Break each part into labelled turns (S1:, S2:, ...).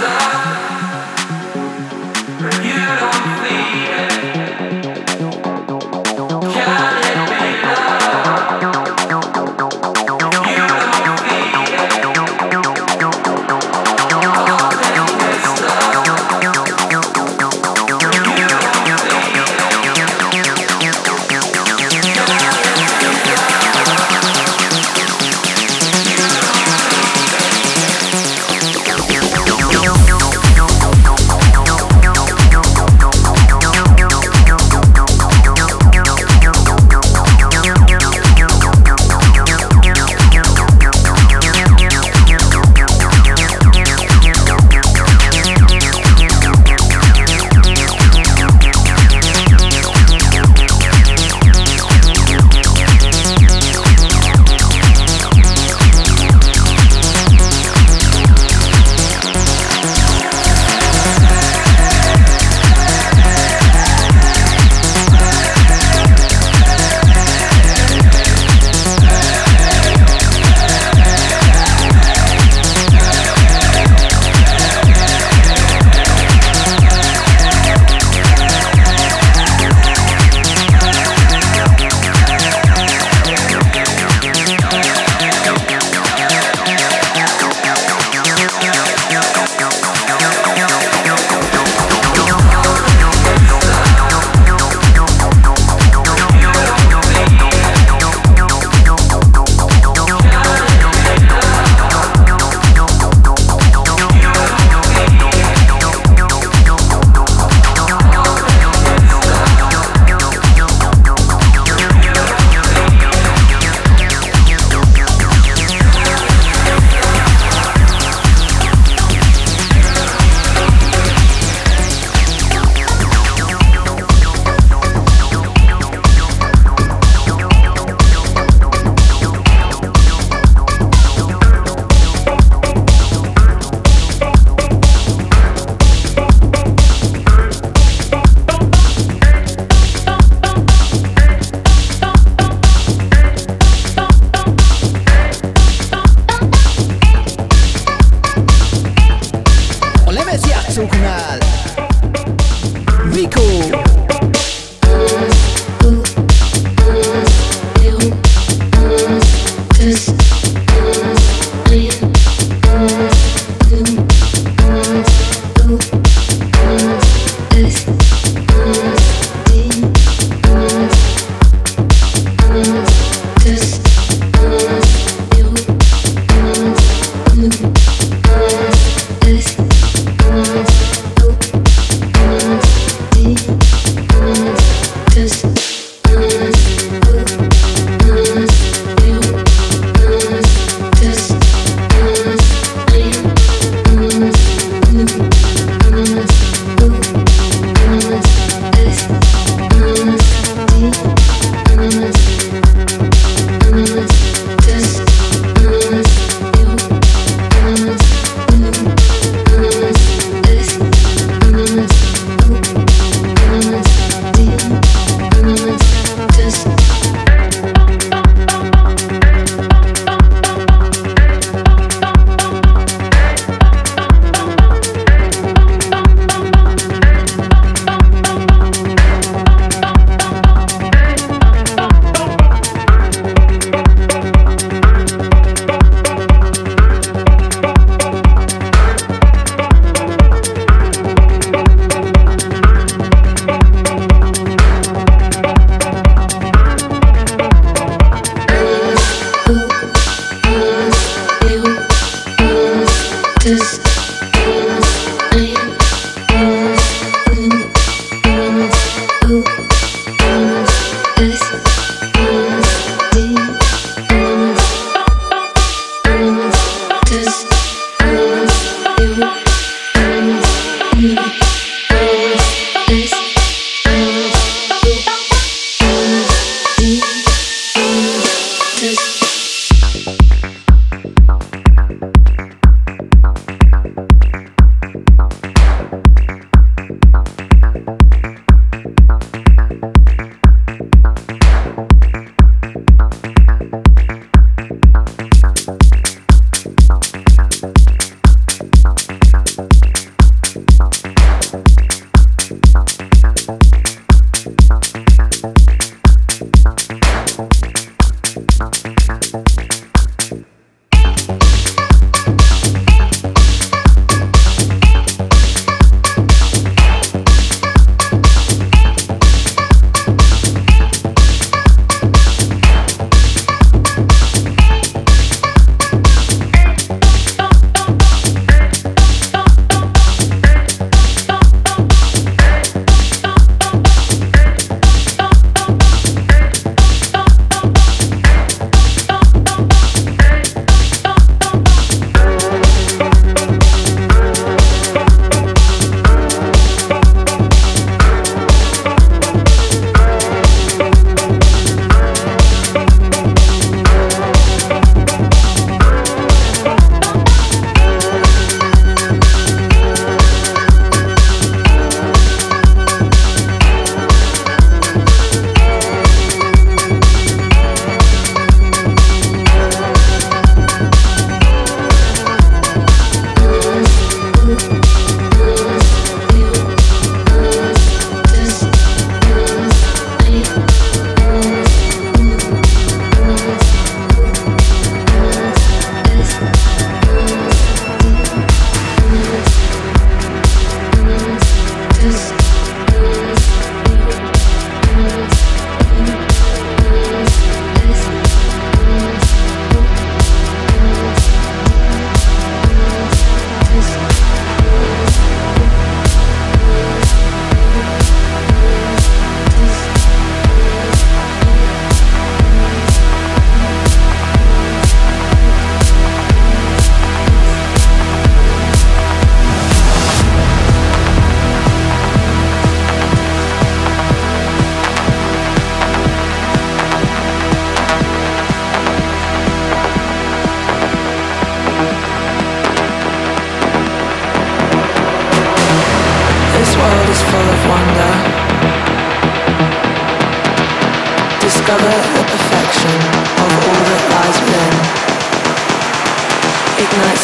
S1: Está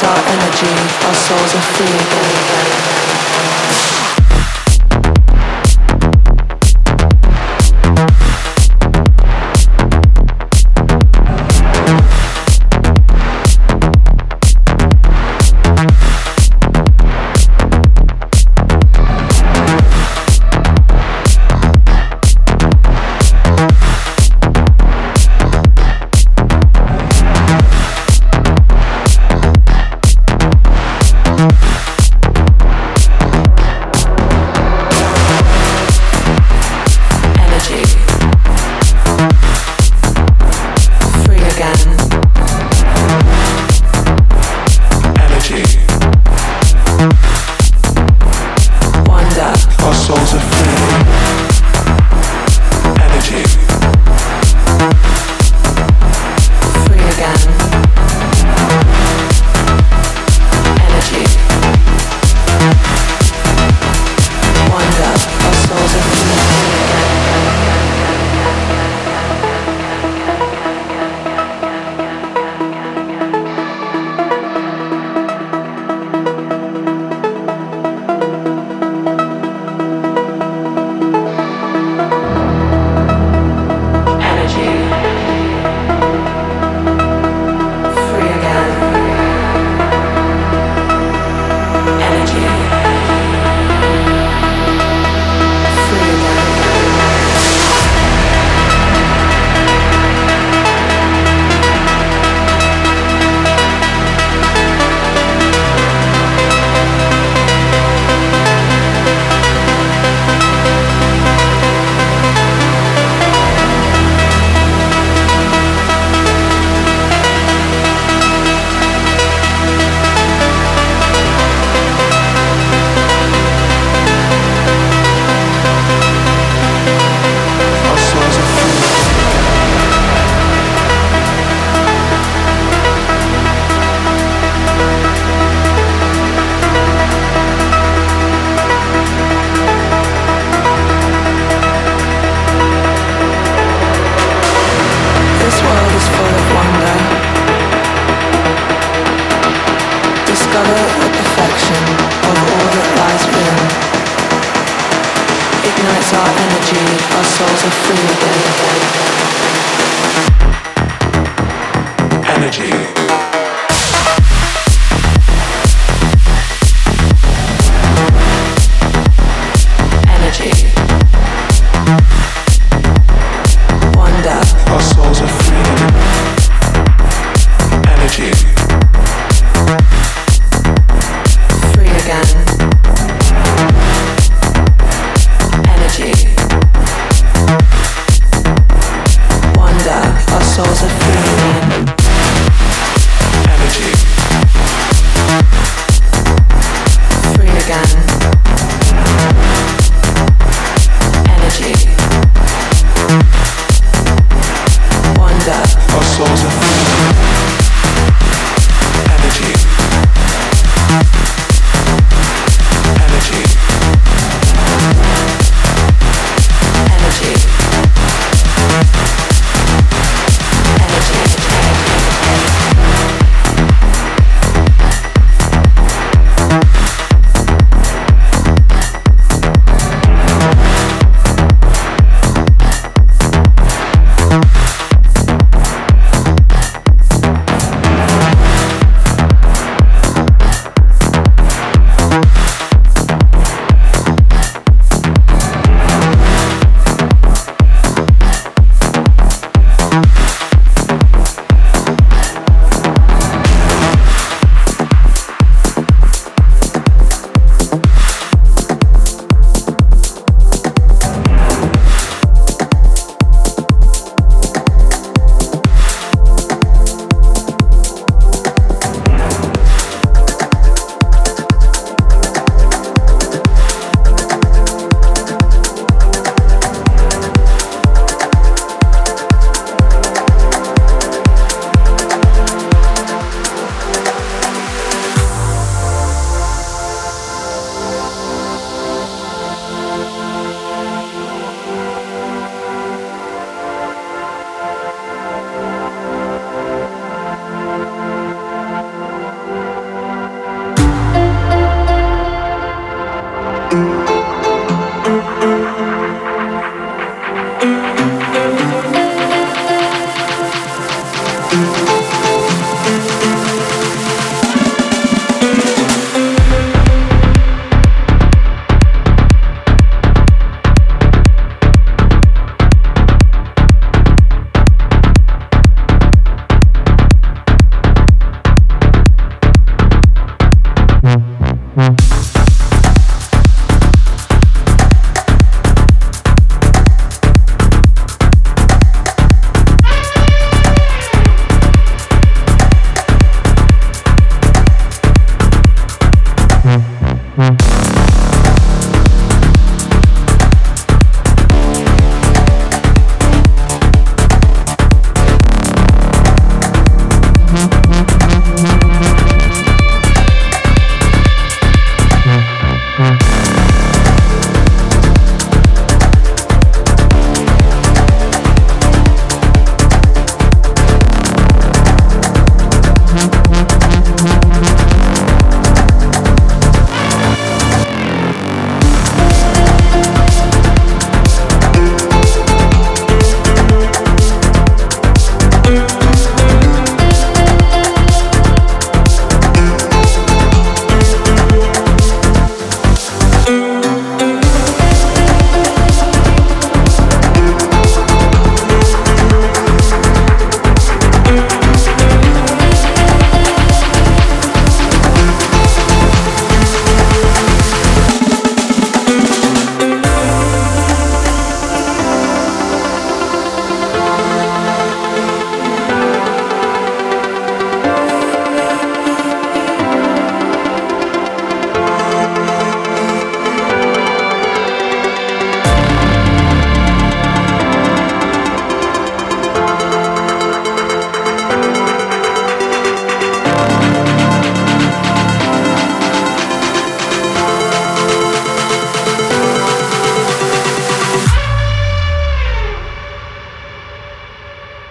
S1: our
S2: energy, our souls are free
S1: again.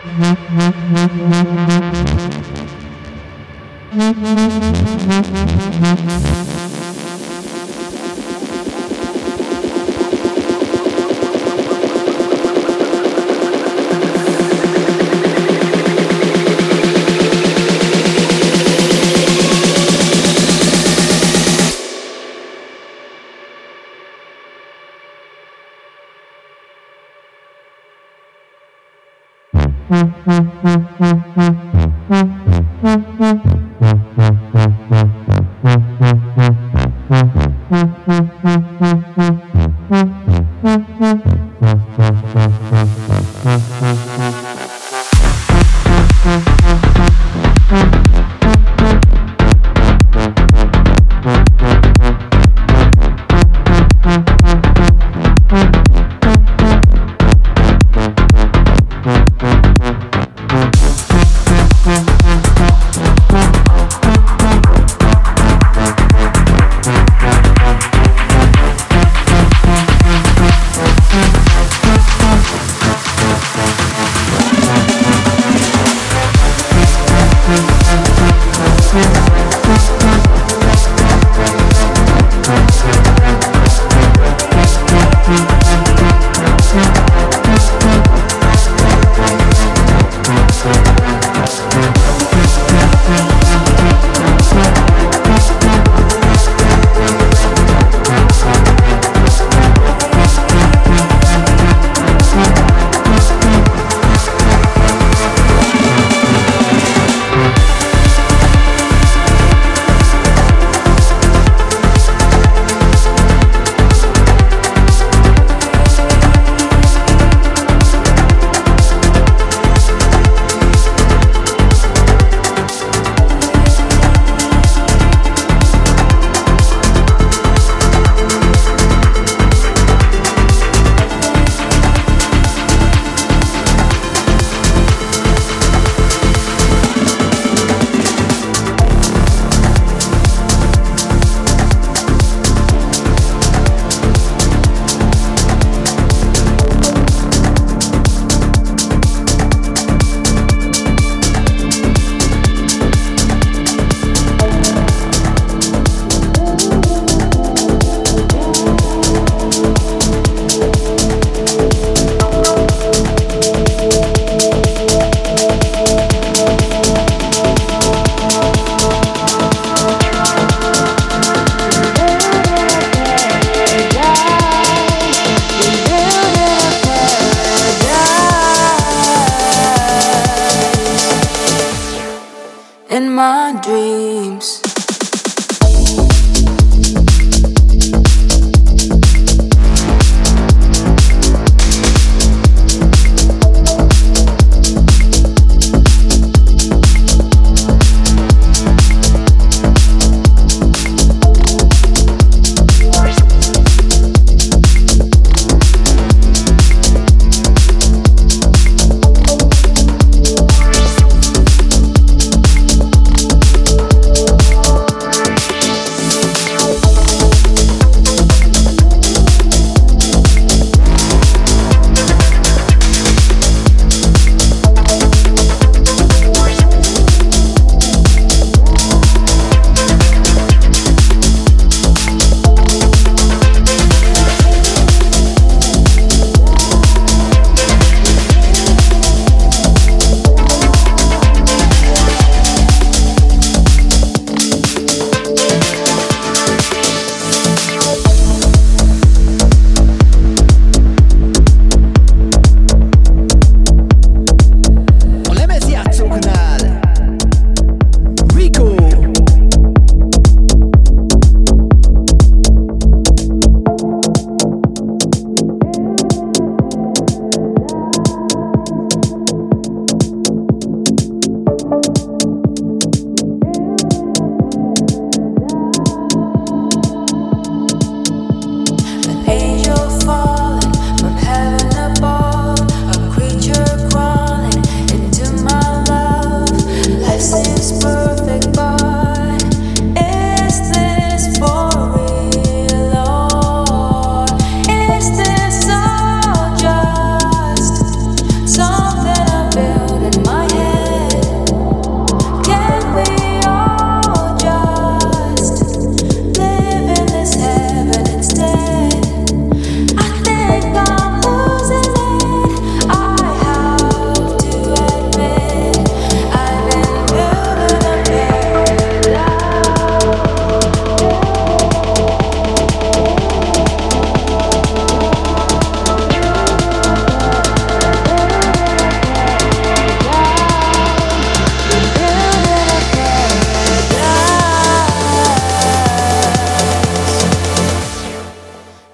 S1: Thank you.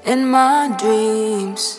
S2: in my dreams.